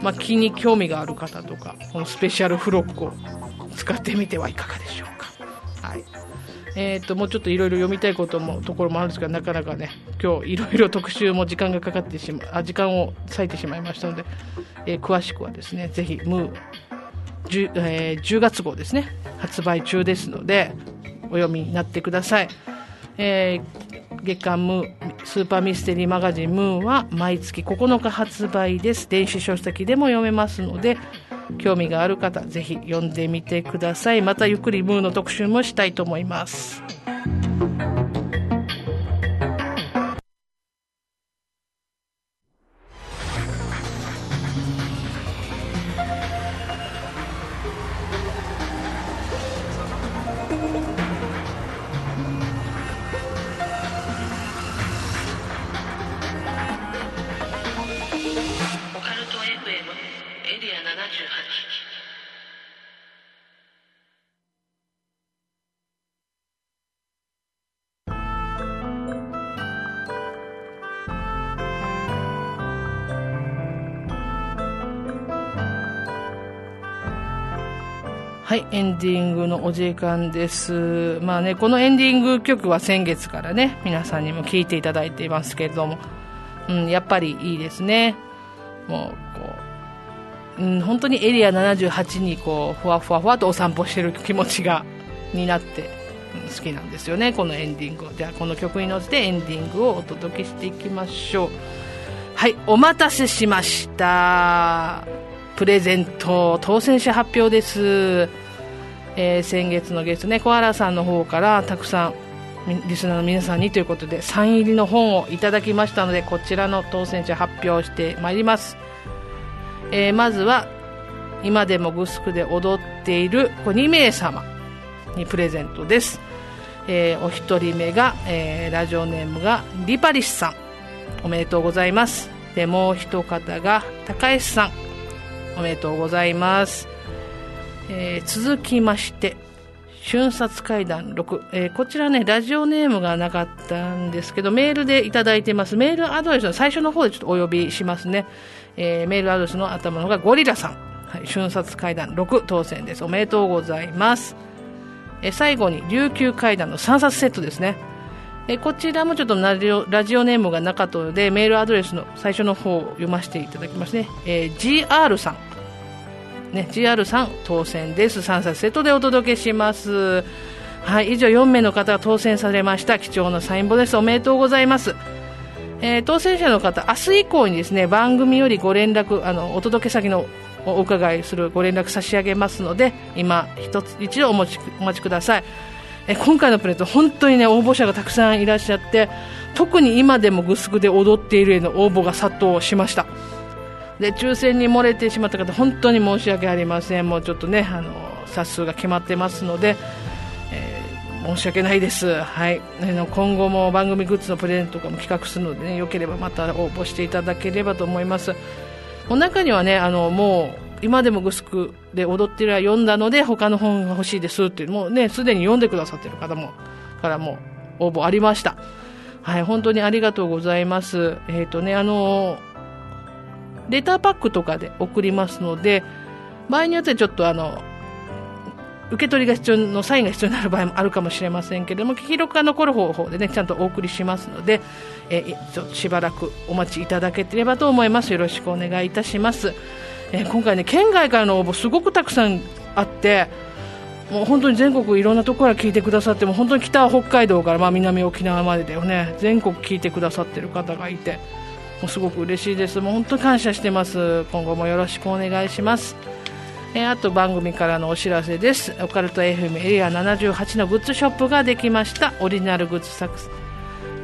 まあ、気に興味がある方とか、このスペシャル付録を使ってみてはいかがでしょうか。はい。えっ、ー、と、もうちょっといろいろ読みたいことも、ところもあるんですが、なかなかね、今日いろいろ特集も時間がかかってしま、あ、時間を割いてしまいましたので、えー、詳しくはですね、ぜひ、ムー、10, えー、10月号ですね、発売中ですので、お読みになってください。えー、月刊ムースーパーミステリーマガジンムーンは毎月9日発売です。電子書籍でも読めますので興味がある方ぜひ読んでみてください。またゆっくりムーンの特集もしたいと思います。はい、エンディングのお時間です。まあね、このエンディング曲は先月からね、皆さんにも聴いていただいていますけれども、うん、やっぱりいいですね。もう、こう、うん、本当にエリア78にこう、ふわふわふわとお散歩してる気持ちが、になって、うん、好きなんですよね、このエンディングを。じゃあ、この曲に乗せてエンディングをお届けしていきましょう。はい、お待たせしました。プレゼント当選者発表です。えー、先月のゲストね小原さんの方からたくさんリスナーの皆さんにということでサイン入りの本をいただきましたのでこちらの当選者発表してまいります、えー、まずは今でもグスクで踊っている2名様にプレゼントです、えー、お一人目が、えー、ラジオネームがリパリスさん。おめでとうございます。でもう一方が高橋さん。おめでとうございます、えー、続きまして瞬殺会談6、えー、こちらね、ラジオネームがなかったんですけど、メールでいただいてます。メールアドレスの最初の方でちょっとお呼びしますね。えー、メールアドレスの頭の方がゴリラさん。はい、瞬殺会談6当選です。おめでとうございます。えー、最後に、琉球会談の3冊セットですね。えこちらもちょっとラジオラジオネームがなかったので、メールアドレスの最初の方を読ませていただきますね。えー GR さん。ね、GR3 当選です。3冊セットでお届けします。はい、以上4名の方が当選されました。貴重なサインボです。おめでとうございます。えー、当選者の方、明日以降にですね、番組よりご連絡、あの、お届け先のお伺いするご連絡差し上げますので、今、一つ、一度お持ち、お待ちください。え今回のプレゼント、本当にね、応募者がたくさんいらっしゃって、特に今でもグスクで踊っているへの応募が殺到しました。で抽選に漏れてしまった方本当に申し訳ありません。もうちょっとねあの冊数が決まってますので、えー、申し訳ないです、はい、あの今後も番組グッズのプレゼントとかも企画するので、ね、よければまた応募していただければと思います。お中にはねあのもう今でもグスクで踊ってるは読んだので他の本が欲しいですっていうもうねすでに読んでくださってる方もからも応募ありました。はい。本当にありがとうございます。えっ、ー、とねあのーレターパックとかで送りますので、場合によってはちょっとあの、受け取りが必要のサインが必要になる場合もあるかもしれませんけれども、記録が残る方法でね、ちゃんとお送りしますので、えちょっとしばらくお待ちいただければと思います。よろしくお願いいたします。え今回ね、県外からの応募すごくたくさんあって、もう本当に全国いろんなところから聞いてくださっても本当に北北海道からまあ南沖縄までだよね全国聞いてくださってる方がいてもうすごく嬉しいです。もう本当に感謝してます。今後もよろしくお願いします。えあと番組からのお知らせです。オカルト FM エリア78のグッズショップができました。オリジナルグッズ作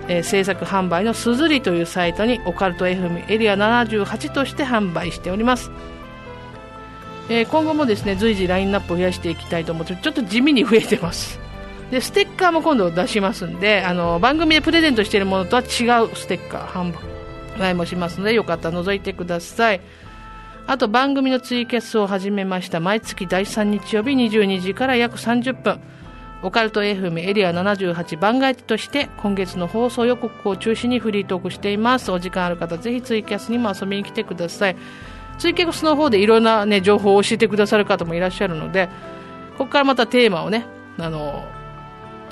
えー、制作販売のすずりというサイトにオカルト FM エリア78として販売しております、え、今後もですね随時ラインナップを増やしていきたいと思ってちょっと地味に増えてます。でステッカーも今度出しますんであの番組でプレゼントしているものとは違うステッカー販売来もしますのでよかったら覗いてください。あと番組のツイキャスを始めました。毎月第3日曜日22時から約30分。オカルト FM エリア78番外地として今月の放送予告を中心にフリートークしています。お時間ある方ぜひツイキャスにも遊びに来てください。ツイキャスの方でいろんな、ね、情報を教えてくださる方もいらっしゃるのでここからまたテーマをねあの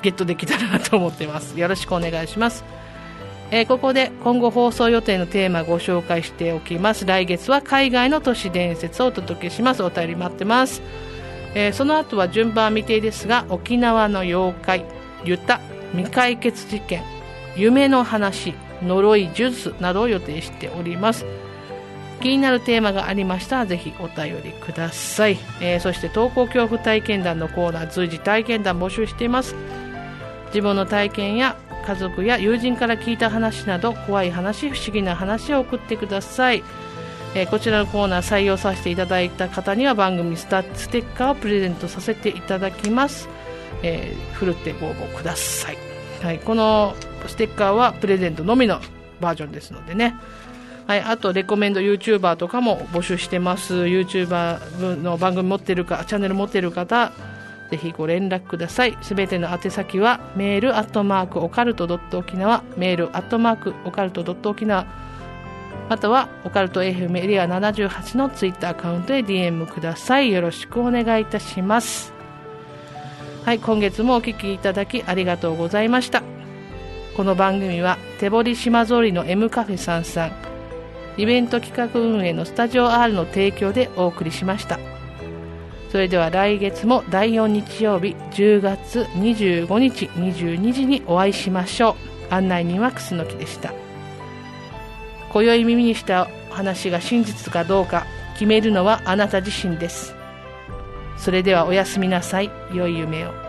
ゲットできたらなと思ってます。よろしくお願いします。えー、ここで今後放送予定のテーマご紹介しておきます。来月は海外の都市伝説をお届けします。お便り待ってます、えー、その後は順番未定ですが沖縄の妖怪ユタ未解決事件夢の話呪い術などを予定しております。気になるテーマがありましたらぜひお便りください、えー、そして投稿恐怖体験談のコーナー随時体験談募集しています。自分の体験や家族や友人から聞いた話など怖い話不思議な話を送ってください、えー、こちらのコーナー採用させていただいた方には番組スタステッカーをプレゼントさせていただきます、えー、ふるってご応募ください、はい、このステッカーはプレゼントのみのバージョンですのでね。はい、あとレコメンド YouTuber とかも募集してます。YouTuber の番組持ってるかチャンネル持ってる方ぜひご連絡ください。すべての宛先は、メールアットマークオカルトドット沖縄、メールアットマークオカルトドット沖縄、または、オカルト FM エリア78のツイッターアカウントへ DM ください。よろしくお願いいたします。はい、今月もお聴きいただきありがとうございました。この番組は、手堀島通りの M カフェさんさん、イベント企画運営のスタジオ R の提供でお送りしました。それでは来月も第4日曜日10月25日22時にお会いしましょう。案内人は楠木でした。今宵耳にした話が真実かどうか決めるのはあなた自身です。それではおやすみなさい。良い夢を。